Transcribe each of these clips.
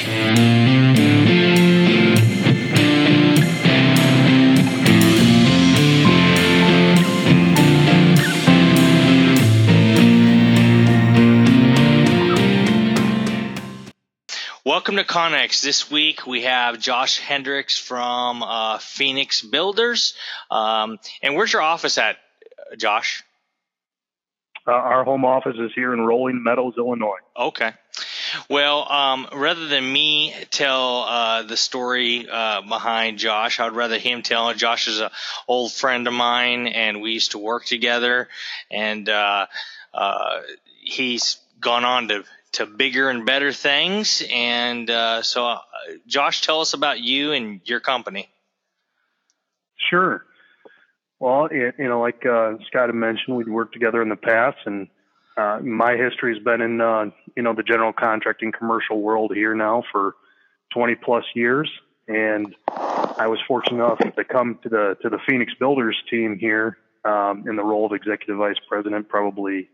Welcome to Connex. This week we have Josh Hendricks from uh, Phoenix Builders. Um, and where's your office at, Josh? Uh, our home office is here in Rolling Meadows, Illinois. Okay. Well, um, rather than me tell uh, the story uh, behind Josh, I'd rather him tell. Josh is an old friend of mine, and we used to work together. And uh, uh, he's gone on to to bigger and better things. And uh, so, uh, Josh, tell us about you and your company. Sure. Well, it, you know, like uh, Scott had mentioned, we'd worked together in the past, and uh, my history has been in, uh, you know, the general contracting commercial world here now for 20 plus years. And I was fortunate enough to come to the to the Phoenix Builders team here um, in the role of executive vice president, probably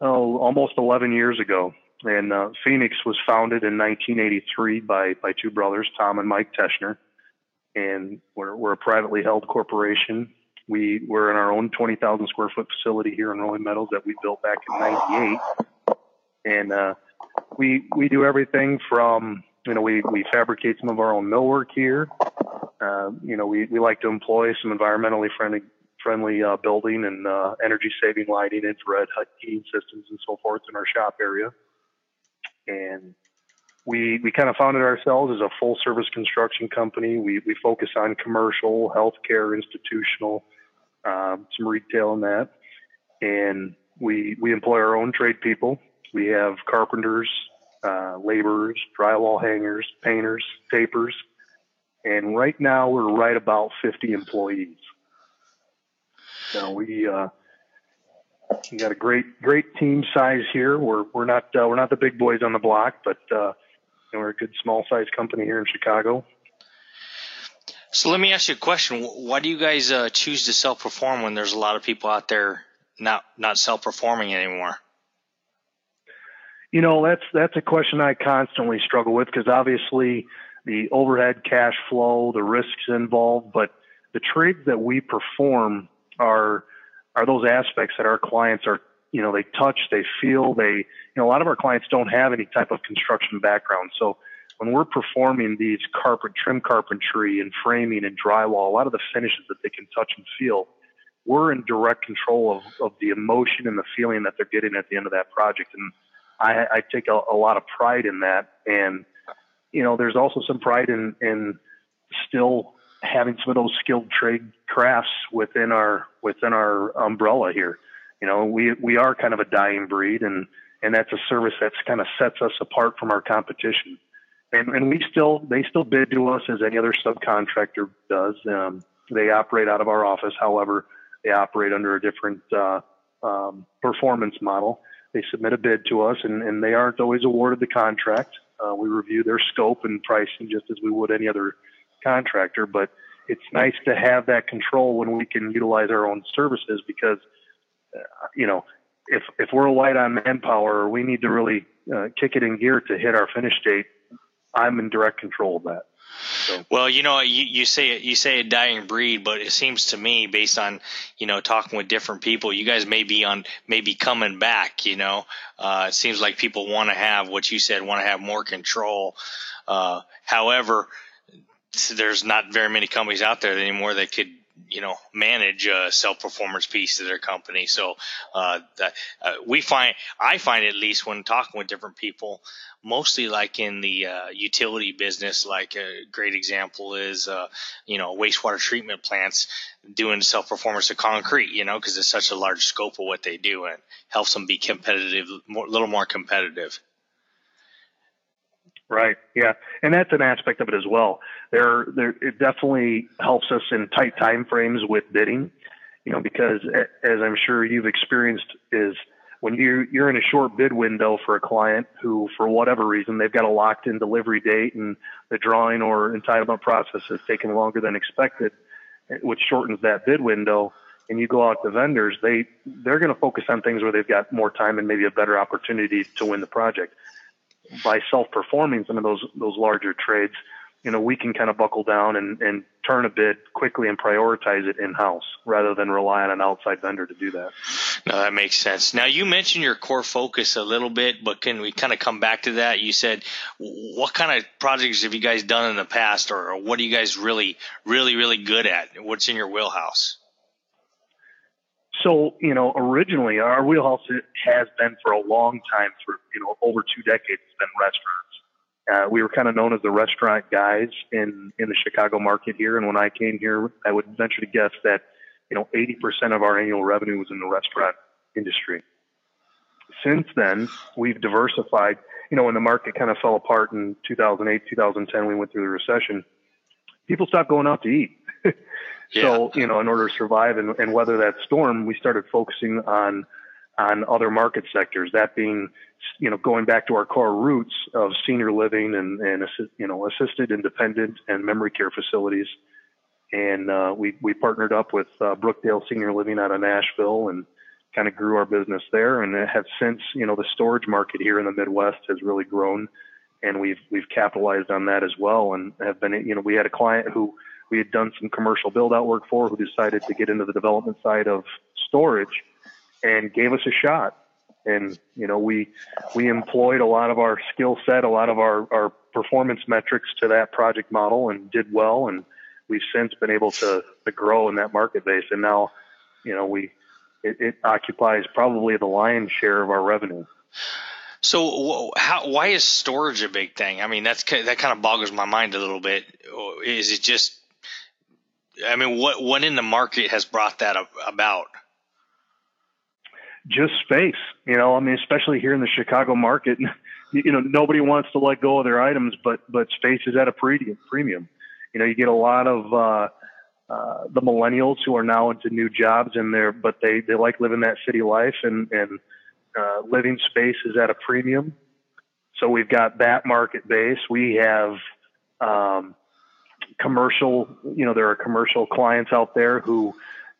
oh almost 11 years ago. And uh, Phoenix was founded in 1983 by by two brothers, Tom and Mike Teschner, and we're, we're a privately held corporation. We were in our own 20,000 square foot facility here in Rolling Meadows that we built back in '98, and uh, we we do everything from you know we we fabricate some of our own millwork here. Uh, you know we we like to employ some environmentally friendly friendly uh, building and uh, energy saving lighting, infrared heating systems, and so forth in our shop area and we we kind of founded ourselves as a full service construction company. We we focus on commercial, healthcare, institutional, um, some retail in that, and we we employ our own trade people. We have carpenters, uh, laborers, drywall hangers, painters, tapers, and right now we're right about 50 employees. So we uh, we got a great great team size here. We're we're not uh, we're not the big boys on the block, but uh, we're a good small size company here in Chicago. So let me ask you a question. Why do you guys uh, choose to self perform when there's a lot of people out there not not self performing anymore? You know that's that's a question I constantly struggle with because obviously the overhead cash flow, the risks involved, but the trades that we perform are are those aspects that our clients are, you know, they touch, they feel, they, you know, a lot of our clients don't have any type of construction background. So when we're performing these carpet, trim carpentry and framing and drywall, a lot of the finishes that they can touch and feel, we're in direct control of, of the emotion and the feeling that they're getting at the end of that project. And I, I take a, a lot of pride in that. And, you know, there's also some pride in, in still having some of those skilled trade crafts within our within our umbrella here. You know, we we are kind of a dying breed, and and that's a service that's kind of sets us apart from our competition. And and we still they still bid to us as any other subcontractor does. Um, they operate out of our office, however, they operate under a different uh, um, performance model. They submit a bid to us, and, and they aren't always awarded the contract. Uh, we review their scope and pricing just as we would any other contractor, but it's nice to have that control when we can utilize our own services because, uh, you know, if if we're a light on manpower we need to really uh, kick it in gear to hit our finish date, I'm in direct control of that. So. Well, you know, you, you say you say a dying breed, but it seems to me, based on you know talking with different people, you guys may be on maybe coming back. You know, uh, it seems like people want to have what you said, want to have more control. Uh, however, there's not very many companies out there anymore that could you know manage a self performance piece of their company. So uh, that uh, we find I find at least when talking with different people, mostly like in the uh, utility business, like a great example is uh, you know wastewater treatment plants doing self performance of concrete. You know because it's such a large scope of what they do and helps them be competitive, a little more competitive. Right. Yeah, and that's an aspect of it as well. There, there, it definitely helps us in tight time frames with bidding. You know, because as I'm sure you've experienced, is when you you're in a short bid window for a client who, for whatever reason, they've got a locked in delivery date and the drawing or entitlement process has taken longer than expected, eh, which shortens that bid window. And you go out to vendors, they they're going to focus on things where they've got more time and maybe a better opportunity to win the project by self-performing some of those those larger trades, you know, we can kind of buckle down and, and turn a bid quickly and prioritize it in house rather than rely on an outside vendor to do that. No, that makes sense. Now you mentioned your core focus a little bit, but can we kind of come back to that? You said, what kind of projects have you guys done in the past, or, or what are you guys really, really, really good at? What's in your wheelhouse? So, you know, originally our wheelhouse has been for a long time, for, you know, over two decades, it's been restaurants. Uh, we were kind of known as the restaurant guys in, in the Chicago market here. And when I came here, I would venture to guess that, you know, 80% of our annual revenue was in the restaurant industry. Since then, we've diversified. You know, when the market kind of fell apart in 2008, 2010, we went through the recession. People stopped going out to eat. yeah. So, you know, in order to survive and, and weather that storm, we started focusing on on other market sectors. That being, you know, going back to our core roots of senior living and and you know assisted, independent, and memory care facilities. And uh, we we partnered up with uh, Brookdale Senior Living out of Nashville and kind of grew our business there. And have since, you know, the storage market here in the Midwest has really grown, and we've we've capitalized on that as well. And have been, you know, we had a client who we had done some commercial build out work for who decided to get into the development side of storage and gave us a shot. And, you know, we, we employed a lot of our skill set, a lot of our, our performance metrics to that project model and did well. And we've since been able to, to grow in that market base. And now, you know, we, it, it occupies probably the lion's share of our revenue. So, how, why is storage a big thing? I mean, that's that kind of boggles my mind a little bit. Is it just? I mean, what what in the market has brought that about? just space. You know, I mean, especially here in the Chicago market, you know, nobody wants to let go of their items, but but space is at a premium. Premium. You know, you get a lot of uh, uh, the millennials who are now into new jobs in there, but they they like living that city life, and and uh, living space is at a premium. So we've got that market base. We have um, commercial. You know, there are commercial clients out there who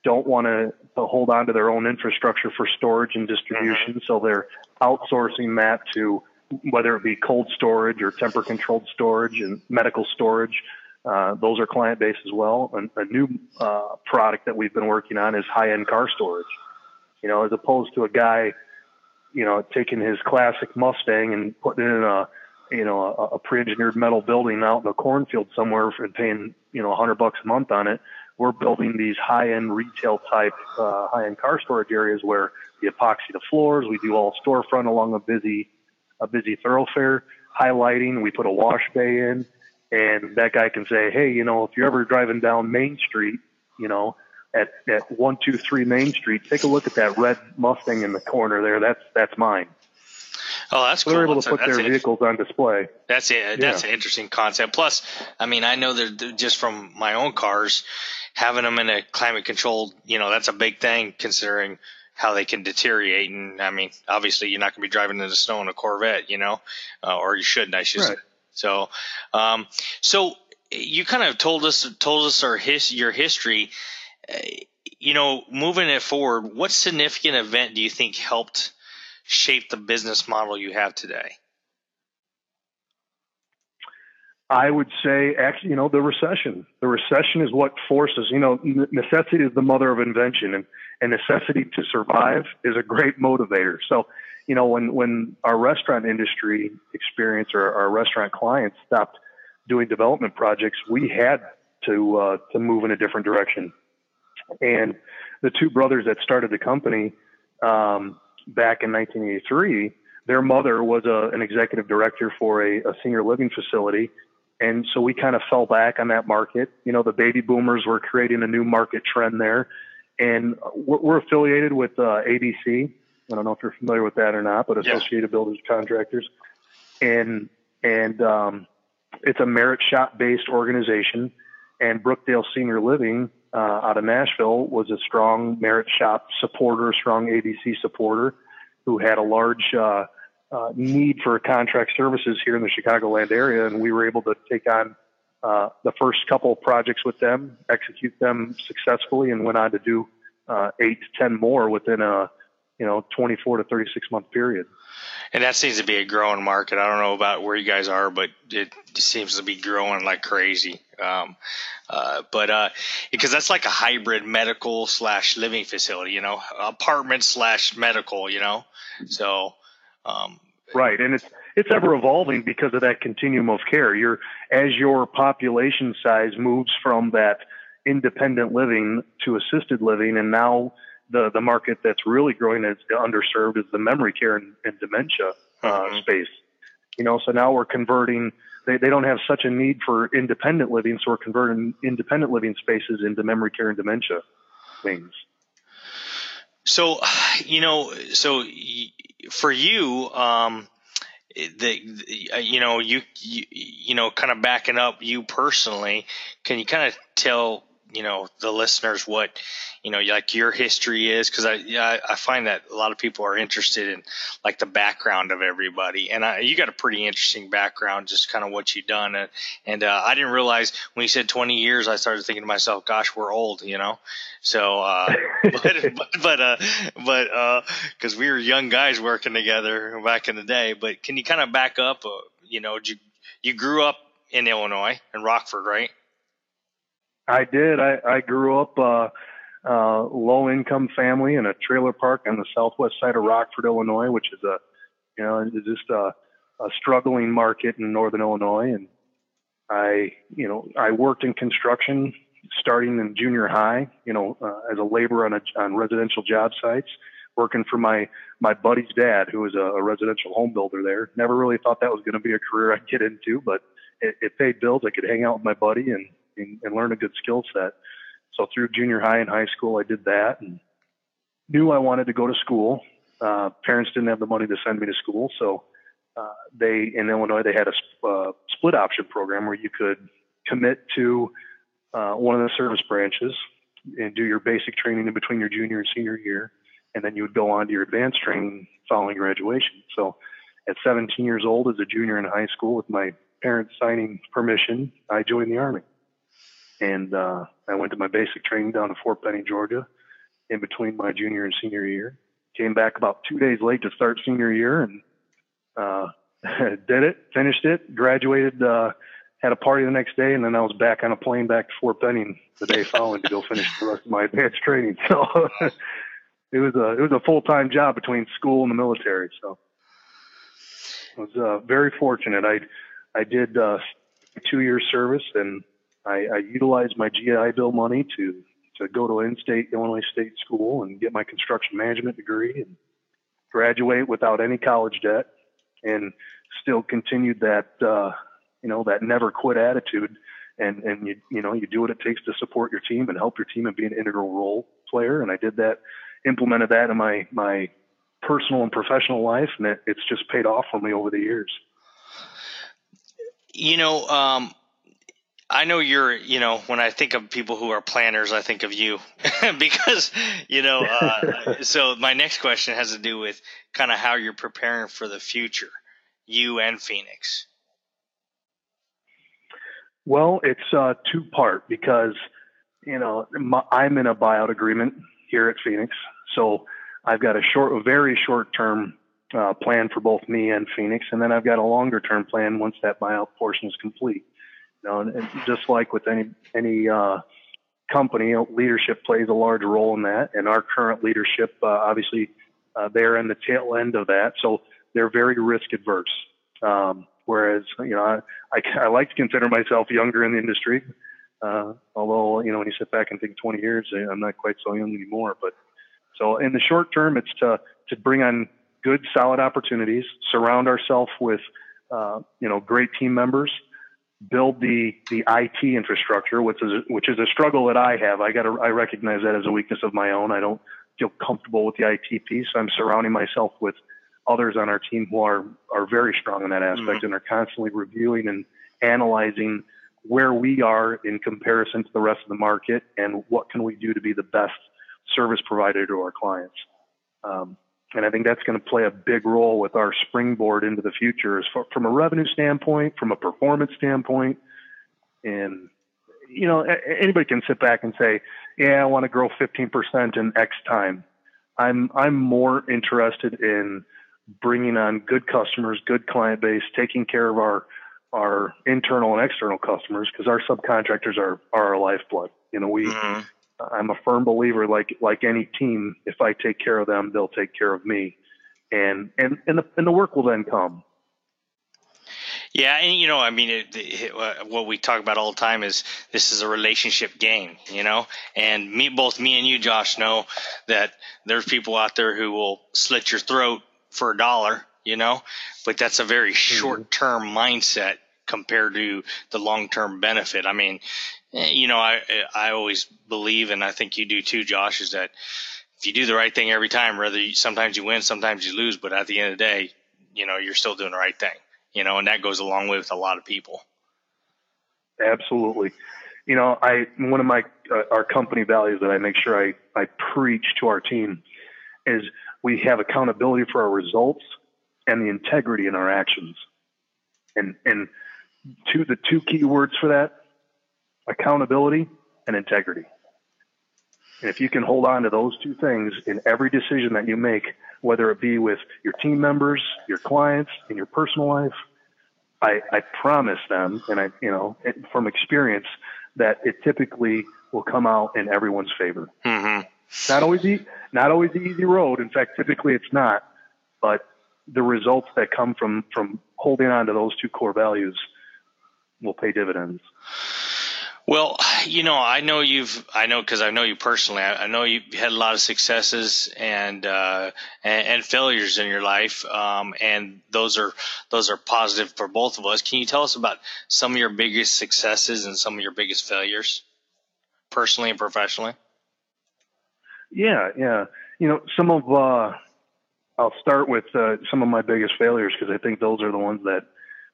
don't want to, hold on to their own infrastructure for storage and distribution. Mm-hmm. So they're outsourcing that to whether it be cold storage or temper controlled storage and medical storage. Uh, those are client base as well. And a new uh, product that we've been working on is high end car storage. You know, as opposed to a guy, you know, taking his classic Mustang and putting it in a, you know, a, a pre-engineered metal building out in a cornfield somewhere and paying, you know, a hundred bucks a month on it we're building these high-end retail type, uh, high-end car storage areas where we epoxy the floors. We do all storefront along a busy, a busy thoroughfare. Highlighting, we put a wash bay in, and that guy can say, hey, you know, if you're ever driving down Main Street, you know, at at one two three Main Street, take a look at that red Mustang in the corner there. That's that's mine. Oh, that's so cool. They're able that's to put their vehicles on display. That's it. That's yeah. an interesting concept. Plus, I mean, I know that just from my own cars, having them in a climate controlled, you know, that's a big thing considering how they can deteriorate. And I mean, obviously, you're not going to be driving in the snow in a Corvette, you know, uh, or you shouldn't, I should right. say. So, um, so you kind of told us told us our his your history. Uh, you know, moving it forward, what significant event do you think helped shape the business model you have today? I would say, actually, you know, the recession. The recession is what forces, you know, necessity is the mother of invention, and, and necessity to survive is a great motivator. So, you know, when, when our restaurant industry experience or our restaurant clients stopped doing development projects, we had to, uh, to move in a different direction. And the two brothers that started the company um, back in 1983, their mother was a, an executive director for a, a senior living facility and so we kind of fell back on that market. You know, the baby boomers were creating a new market trend there. And we're, we're affiliated with uh, ABC. I don't know if you're familiar with that or not, but Associated yeah. Builders Contractors. And, and um, it's a merit shop based organization. And Brookdale Senior Living uh, out of Nashville was a strong merit shop supporter, strong ABC supporter who had a large uh, uh, need for contract services here in the Chicagoland area, and we were able to take on uh, the first couple projects with them, execute them successfully, and went on to do uh, eight to ten more within a you know 24 to 36 month period. And that seems to be a growing market. I don't know about where you guys are, but it seems to be growing like crazy. Um, uh, but uh, because that's like a hybrid medical slash living facility, you know, apartment slash medical, you know. So, um, right, and it's it's ever evolving because of that continuum of care. You're as your population size moves from that independent living to assisted living, and now the the market that's really growing as underserved is the memory care and, and dementia uh, mm-hmm. space. You know, so now we're converting. They, they don't have such a need for independent living, so we're converting independent living spaces into memory care and dementia things. So, you know, so for you, um, the, the, you know you, you you know kind of backing up you personally can you kind of tell you know the listeners what you know like your history is because I yeah I find that a lot of people are interested in like the background of everybody. And I, you got a pretty interesting background just kind of what you've done. And, and uh, I didn't realize when you said 20 years I started thinking to myself gosh we're old you know? So uh, but but but uh but uh because we were young guys working together back in the day. But can you kind of back up uh, you know you you grew up in Illinois in Rockford right I did. I, I grew up uh, uh, low income family in a trailer park on the southwest side of Rockford, Illinois, which is a you know just a, a struggling market in northern Illinois. And I you know I worked in construction starting in junior high, you know, uh, as a laborer on a, on residential job sites, working for my my buddy's dad, who was a, a residential home builder there. Never really thought that was going to be a career I'd get into, but it, it paid bills. I could hang out with my buddy and and, and learn a good skill set. So through junior high and high school, I did that and knew I wanted to go to school. Uh, parents didn't have the money to send me to school, so uh, they in Illinois they had a uh, split option program where you could commit to uh, one of the service branches and do your basic training in between your junior and senior year, and then you would go on to your advanced training following graduation. So, at 17 years old, as a junior in high school, with my parents signing permission, I joined the army and uh, I went to my basic training down in Fort Benning, Georgia, in between my junior and senior year. Came back about two days late to start senior year, and uh, did it, finished it, graduated, uh, had a party the next day, and then I was back on a plane back to Fort Benning the day following to go finish the rest of my advanced training. So it was a it was a full time job between school and the military. So I was uh, very fortunate. I I did uh, two years service and I, I utilized my GI Bill money to to go to in-state Illinois State School and get my construction management degree and graduate without any college debt, and still continued that uh, you know that never quit attitude. And and you you know you do what it takes to support your team and help your team and be an integral role player. And I did that, implemented that in my my personal and professional life, and it, it's just paid off for me over the years. You know, um, I know you're, you know, when I think of people who are planners, I think of you because, you know, uh, so my next question has to do with kind of how you're preparing for the future, you and Phoenix. Well, it's uh, two part because, you know, my, I'm in a buyout agreement here at Phoenix. So I've got a short, a very short term uh, plan for both me and Phoenix. And then I've got a longer term plan once that buyout portion is complete. You know, and just like with any any uh, company, leadership plays a large role in that. And our current leadership, uh, obviously, uh, they're in the tail end of that, so they're very risk adverse. Um, whereas, you know, I, I, I, like to consider myself younger in the industry. Uh, although, you know, when you sit back and think 20 years, I'm not quite so young anymore. But so in the short term, it's to to bring on good, solid opportunities, surround ourselves with, uh, you know, great team members build the the IT infrastructure, which is which is a struggle that I have. I got I recognize that as a weakness of my own. I don't feel comfortable with the IT piece. I'm surrounding myself with others on our team who are are very strong in that aspect mm-hmm. and are constantly reviewing and analyzing where we are in comparison to the rest of the market and what can we do to be the best service provider to our clients. Um, and I think that's going to play a big role with our springboard into the future as far, from a revenue standpoint, from a performance standpoint. And, you know, anybody can sit back and say, yeah, I want to grow 15% in X time. I'm, I'm more interested in bringing on good customers, good client base, taking care of our our internal and external customers because our subcontractors are, are our lifeblood. You know, we mm-hmm. I'm a firm believer like like any team, if I take care of them, they'll take care of me. And and and the and the work will then come. Yeah, and you know, I mean, it, it, what we talk about all the time is this is a relationship game, you know. And me, both me and you, Josh, know that there's people out there who will slit your throat for a dollar, you know, but that's a very mm-hmm. short-term mindset compared to the long-term benefit. I mean, you know, I I always believe, and I think you do too, Josh, is that if you do the right thing every time, whether you, sometimes you win, sometimes you lose, but at the end of the day, you know, you're still doing the right thing you know, and that goes a long way with a lot of people. Absolutely. You know, I one of my uh, our company values that I make sure I I preach to our team is we have accountability for our results and the integrity in our actions. And and two the two key words for that accountability and integrity. And if you can hold on to those two things in every decision that you make, whether it be with your team members, your clients, in your personal life, I, I promise them, and I, you know, from experience, that it typically will come out in everyone's favor. Mm-hmm. Not always the, not always the easy road. In fact, typically it's not, but the results that come from from holding on to those two core values will pay dividends. Well, you know, I know you've, I know because I know you personally. I, I, know you've had a lot of successes and uh, and, and, failures in your life, um, and those are those are positive for both of us. Can you tell us about some of your biggest successes and some of your biggest failures, personally and professionally? Yeah, yeah. You know, some of uh, I'll start with uh, some of my biggest failures because I think those are the ones that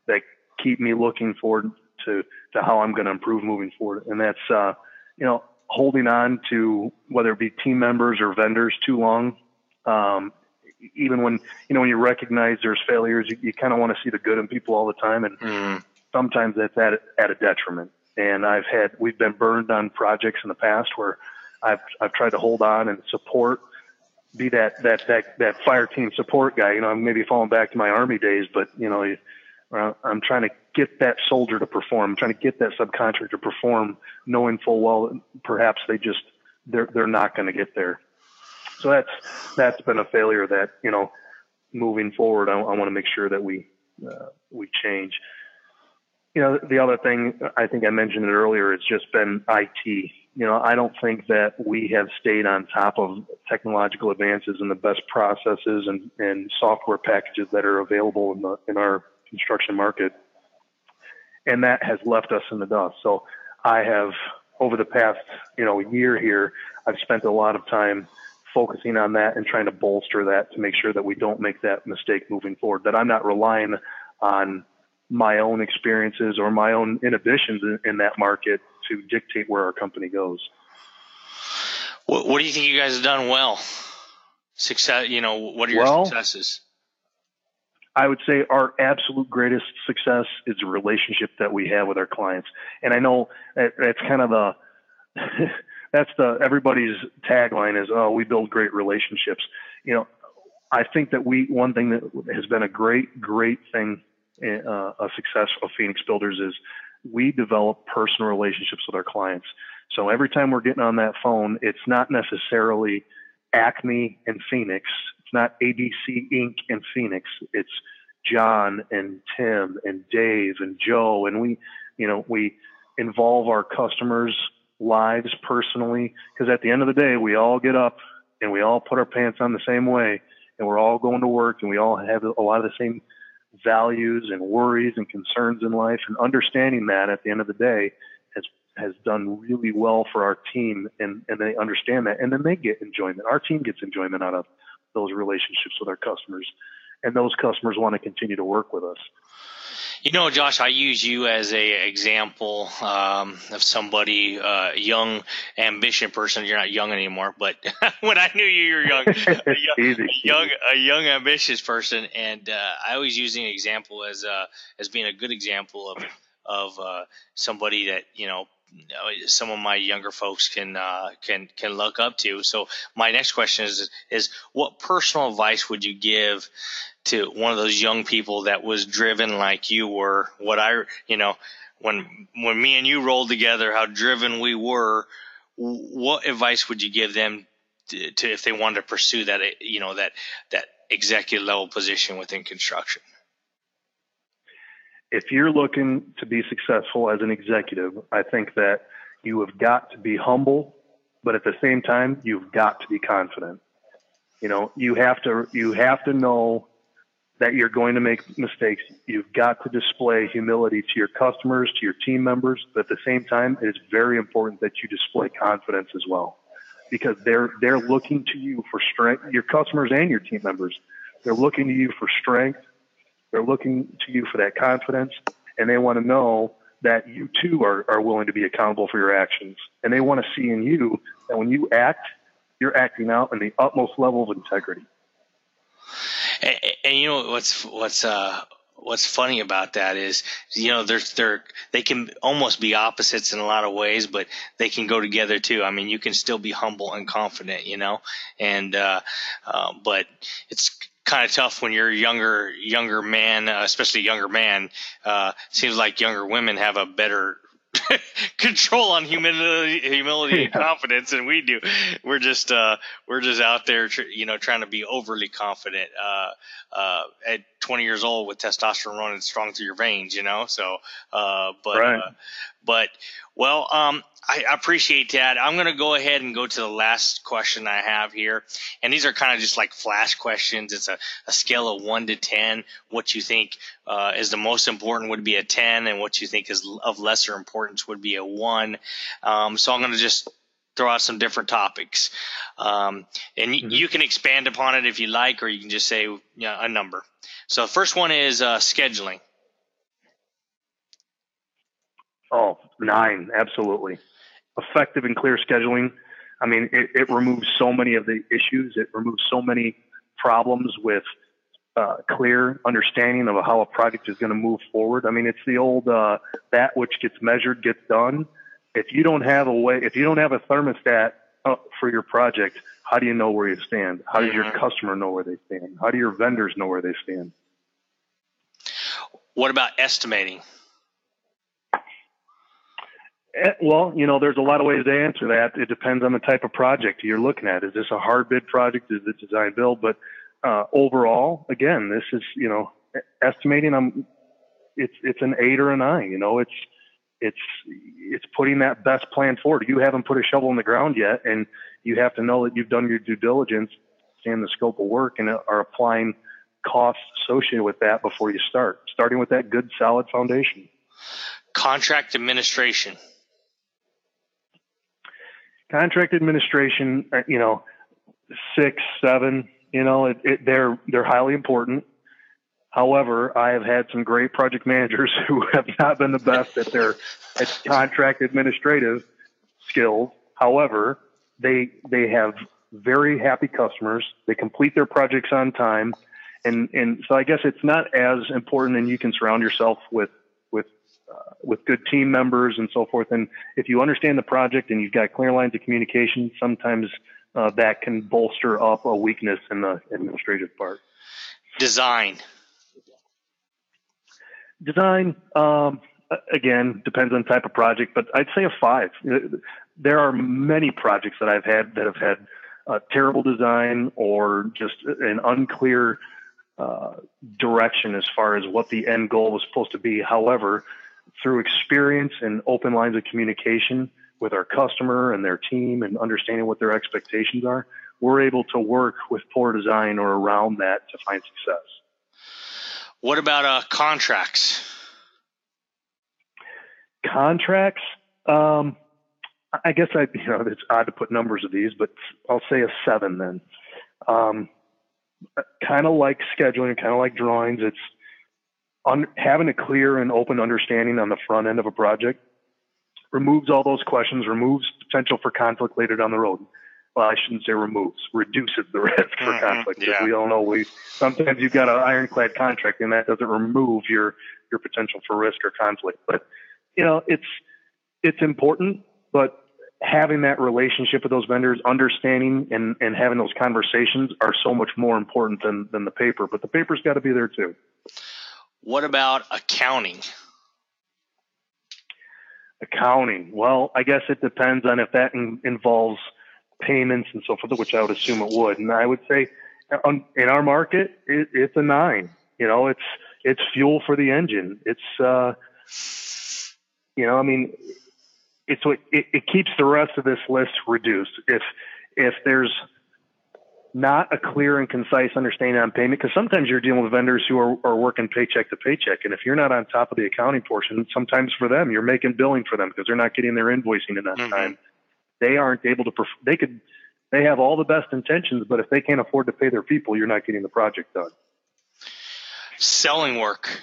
that keep me looking forward to to how I'm going to improve moving forward. And that's uh, you know holding on to whether it be team members or vendors too long. Um, even when you know when you recognize there's failures, you, you kind of want to see the good in people all the time, and mm. sometimes that's at at a detriment. And I've had we've been burned on projects in the past where I've I've tried to hold on and support, be that that that that fire team support guy. You know, I'm maybe falling back to my army days, but you know, I'm trying to get that soldier to perform. I'm trying to get that subcontractor to perform, knowing full well perhaps they just they're they're not going to get there. So that's that's been a failure. That you know, moving forward, I, I want to make sure that we uh, we change. You know, the other thing I think I mentioned it earlier. It's just been IT. You know, I don't think that we have stayed on top of technological advances and the best processes and, and software packages that are available in the in our construction market and that has left us in the dust. So I have over the past you know year here, I've spent a lot of time focusing on that and trying to bolster that to make sure that we don't make that mistake moving forward. That I'm not relying on my own experiences or my own inhibitions in, in that market to dictate where our company goes. What, what, do you think you guys have done well? Success, you know, what are your well, successes? I would say our absolute greatest success is the relationship that we have with our clients. And I know that's kind of the, that's the, everybody's tagline is, oh, we build great relationships. You know, I think that we, one thing that has been a great, great thing, uh, a success of Phoenix Builders is we develop personal relationships with our clients. So every time we're getting on that phone, it's not necessarily Acme and Phoenix it's not ABC Inc. and Phoenix. It's John and Tim and Dave and Joe, and we, you know, we involve our customers' lives personally because at the end of the day, we all get up and we all put our pants on the same way, and we're all going to work, and we all have a lot of the same values and worries and concerns in life, and understanding that at the end of the day has has done really well for our team, and and they understand that, and then they get enjoyment. Our team gets enjoyment out of those relationships with our customers, and those customers want to continue to work with us. You know, Josh, I use you as a example um, of somebody, uh, young, ambitious person. You're not young anymore, but when I knew you, you were young, a young, easy, a young, a young, ambitious person. And uh, I always use an example as uh, as being a good example of of uh, somebody that you know some of my younger folks can uh, can can look up to. So my next question is is what personal advice would you give to one of those young people that was driven like you were, what I, you know, when when me and you rolled together, how driven we were. What advice would you give them to, to if they wanted to pursue that, you know, that that executive level position within construction? If you're looking to be successful as an executive, I think that you have got to be humble, but at the same time, you've got to be confident. You know, you have to you have to know that you're going to make mistakes. You've got to display humility to your customers, to your team members, but at the same time, it is very important that you display confidence as well. Because they're they're looking to you for strength, your customers and your team members. They're looking to you for strength. They're looking to you for that confidence, and they want to know that you too are, are willing to be accountable for your actions. And they want to see in you that when you act, you're acting out in the utmost level of integrity. And, and you know what's what's uh, what's funny about that is you know they're they're they can almost be opposites in a lot of ways, but they can go together too. I mean, you can still be humble and confident, you know, and uh, uh, but it's kind of tough when you're a younger younger man, uh, especially younger man. Uh, seems like younger women have a better control on humility, humility and confidence than we do. We're just uh, we're just out there, tr- you know, trying to be overly confident. Uh, uh, at 20 years old with testosterone running strong through your veins, you know. So, uh, but right. But well, um, I appreciate that. I'm going to go ahead and go to the last question I have here. And these are kind of just like flash questions. It's a, a scale of one to 10. What you think uh, is the most important would be a 10, and what you think is of lesser importance would be a one. Um, so I'm going to just throw out some different topics. Um, and mm-hmm. you can expand upon it if you like, or you can just say you know, a number. So the first one is uh, scheduling. Oh, nine, absolutely effective and clear scheduling. I mean, it, it removes so many of the issues. It removes so many problems with uh, clear understanding of how a project is going to move forward. I mean, it's the old uh, that which gets measured gets done. If you don't have a way, if you don't have a thermostat for your project, how do you know where you stand? How does your mm-hmm. customer know where they stand? How do your vendors know where they stand? What about estimating? Eh, well, you know, there's a lot of ways to answer that. It depends on the type of project you're looking at. Is this a hard bid project? Is it design build? But uh, overall, again, this is you know estimating. I'm it's it's an eight or a nine. You know, it's it's it's putting that best plan forward. You haven't put a shovel in the ground yet, and you have to know that you've done your due diligence, and the scope of work, and are applying costs associated with that before you start. Starting with that good, solid foundation. Contract administration contract administration, uh, you know, six, seven, you know, it, it, they're they're highly important. However, I have had some great project managers who have not been the best at their at contract administrative skills. However, they they have very happy customers. They complete their projects on time, and and so I guess it's not as important, and you can surround yourself with uh, with good team members and so forth. And if you understand the project and you've got clear lines of communication, sometimes uh, that can bolster up a weakness in the administrative part. Design. Design, um, again, depends on type of project, but I'd say a five. There are many projects that I've had that have had uh, terrible design or just an unclear uh, direction as far as what the end goal was supposed to be. However, through experience and open lines of communication with our customer and their team and understanding what their expectations are, we're able to work with poor design or around that to find success. What about uh, contracts? Contracts, um, I guess I, you know, it's odd to put numbers of these, but I'll say a seven then. Um, kind of like scheduling, kind of like drawings. It's un, having a clear and open understanding on the front end of a project removes all those questions, removes potential for conflict later down the road. Well, I shouldn't say removes, reduces the risk for mm-hmm, conflict. Yeah. We all know we sometimes you've got an ironclad contract, and that doesn't remove your your potential for risk or conflict. But you know, it's it's important. But having that relationship with those vendors, understanding and, and having those conversations are so much more important than, than the paper. But the paper's got to be there too. What about accounting? Accounting. Well, I guess it depends on if that in, involves payments and so forth, which I would assume it would. And I would say in our market, it, it's a nine. You know, it's it's fuel for the engine. It's uh, you know, I mean, it's what it, it keeps the rest of this list reduced. If if there's not a clear and concise understanding on payment, because sometimes you're dealing with vendors who are, are working paycheck to paycheck, and if you're not on top of the accounting portion, sometimes for them you're making billing for them because they're not getting their invoicing in that mm-hmm. time. They aren't able to. Perf- they could. They have all the best intentions, but if they can't afford to pay their people, you're not getting the project done. Selling work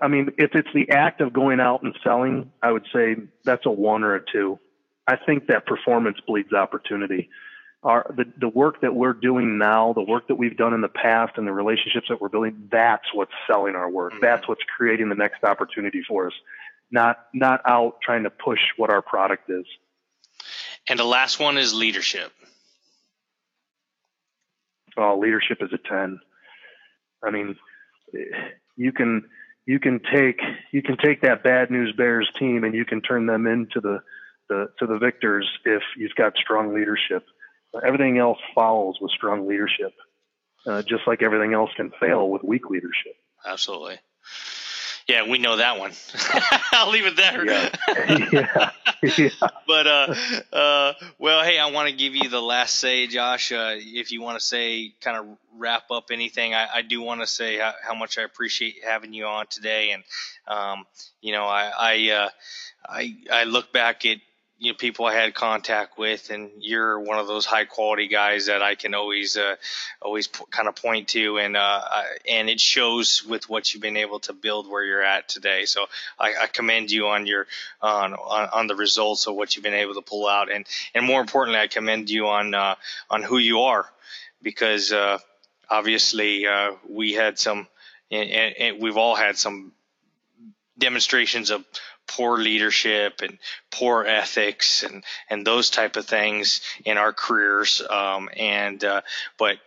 I mean, if it's the act of going out and selling, I would say that's a one or a two. I think that performance bleeds opportunity. Our the, the work that we're doing now, the work that we've done in the past, and the relationships that we're building, that's what's selling our work. Mm-hmm. That's what's creating the next opportunity for us. Not not out trying to push what our product is. And the last one is leadership. Oh, leadership is a ten. I mean, you can you can take you can take that bad news bears team and you can turn them into the, the to the victors if you've got strong leadership everything else follows with strong leadership uh, just like everything else can fail with weak leadership absolutely yeah, we know that one. I'll leave it there. Yeah. yeah. yeah. But uh, uh, well, hey, I want to give you the last say, Josh. Uh, if you want to say, kind of wrap up anything, I, I do want to say how, how, much I appreciate having you on today, and um, you know, I I, uh, I I look back at you know people I had contact with, and you're one of those high quality guys that I can always uh, always p- kind of point to, and uh, and it shows with what you've been able to build where you're at today. So I, I commend you on your on, on, on the results of what you've been able to pull out, and and more importantly, I commend you on uh, on who you are, because uh, obviously uh, we had some, and, and we've all had some demonstrations of poor leadership and poor ethics and and those type of things in our careers. Um, and uh, but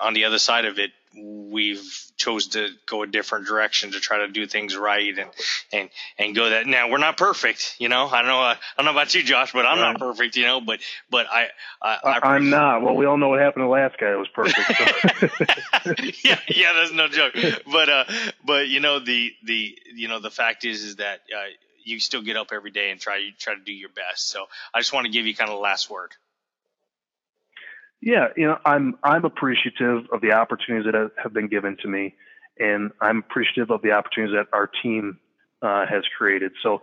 on the other side of it we've chose to go a different direction to try to do things right and and and go that now we're not perfect you know? I don't know i don't know about you josh but i'm right. not perfect you know? But but i i, am not. Well we all know what happened to the last guy it was perfect so. yeah yeah that's no joke. But uh but you know the the you know the fact is is that uh, you still get up every day and try try to do your best. So I just want to give you kind of the last word. Yeah, you know, I'm I'm appreciative of the opportunities that have been given to me, and I'm appreciative of the opportunities that our team uh, has created. So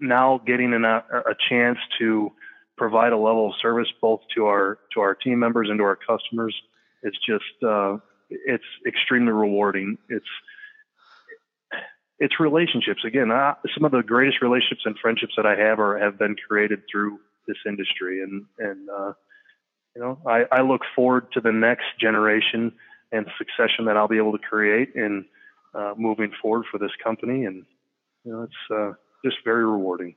now getting an, a, a chance to provide a level of service both to our to our team members and to our customers is just uh, it's extremely rewarding. It's it's relationships. Again, uh, some of the greatest relationships and friendships that I have are have been created through this industry, and and uh, you know, I, I look forward to the next generation and succession that I'll be able to create in uh, moving forward for this company, and you know, it's uh, just very rewarding.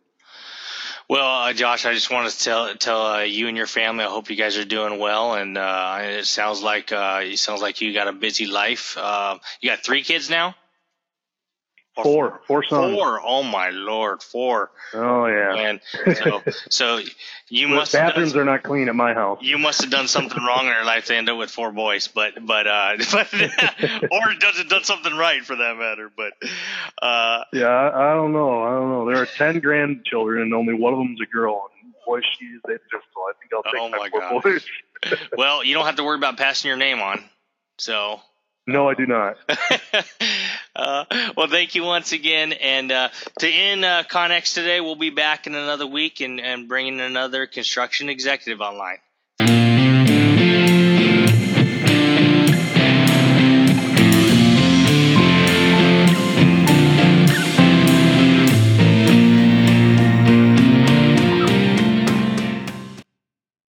Well, uh, Josh, I just want to tell tell uh, you and your family. I hope you guys are doing well, and uh, it sounds like uh, it sounds like you got a busy life. Uh, you got three kids now. Four, four sons. Four. Oh my lord, four. Oh yeah. And so, so you well, must. Bathrooms done, are not clean at my house. You must have done something wrong in your life to end up with four boys, but but uh, but or does it done something right for that matter. But uh, yeah, I, I don't know. I don't know. There are ten grandchildren, and only one of them's a girl. And boy, she's a pistol. I think I'll take oh my, my four God. boys. well, you don't have to worry about passing your name on. So no, I do not. uh, well, thank you once again. And uh, to end uh, ConX today, we'll be back in another week and, and bringing another construction executive online.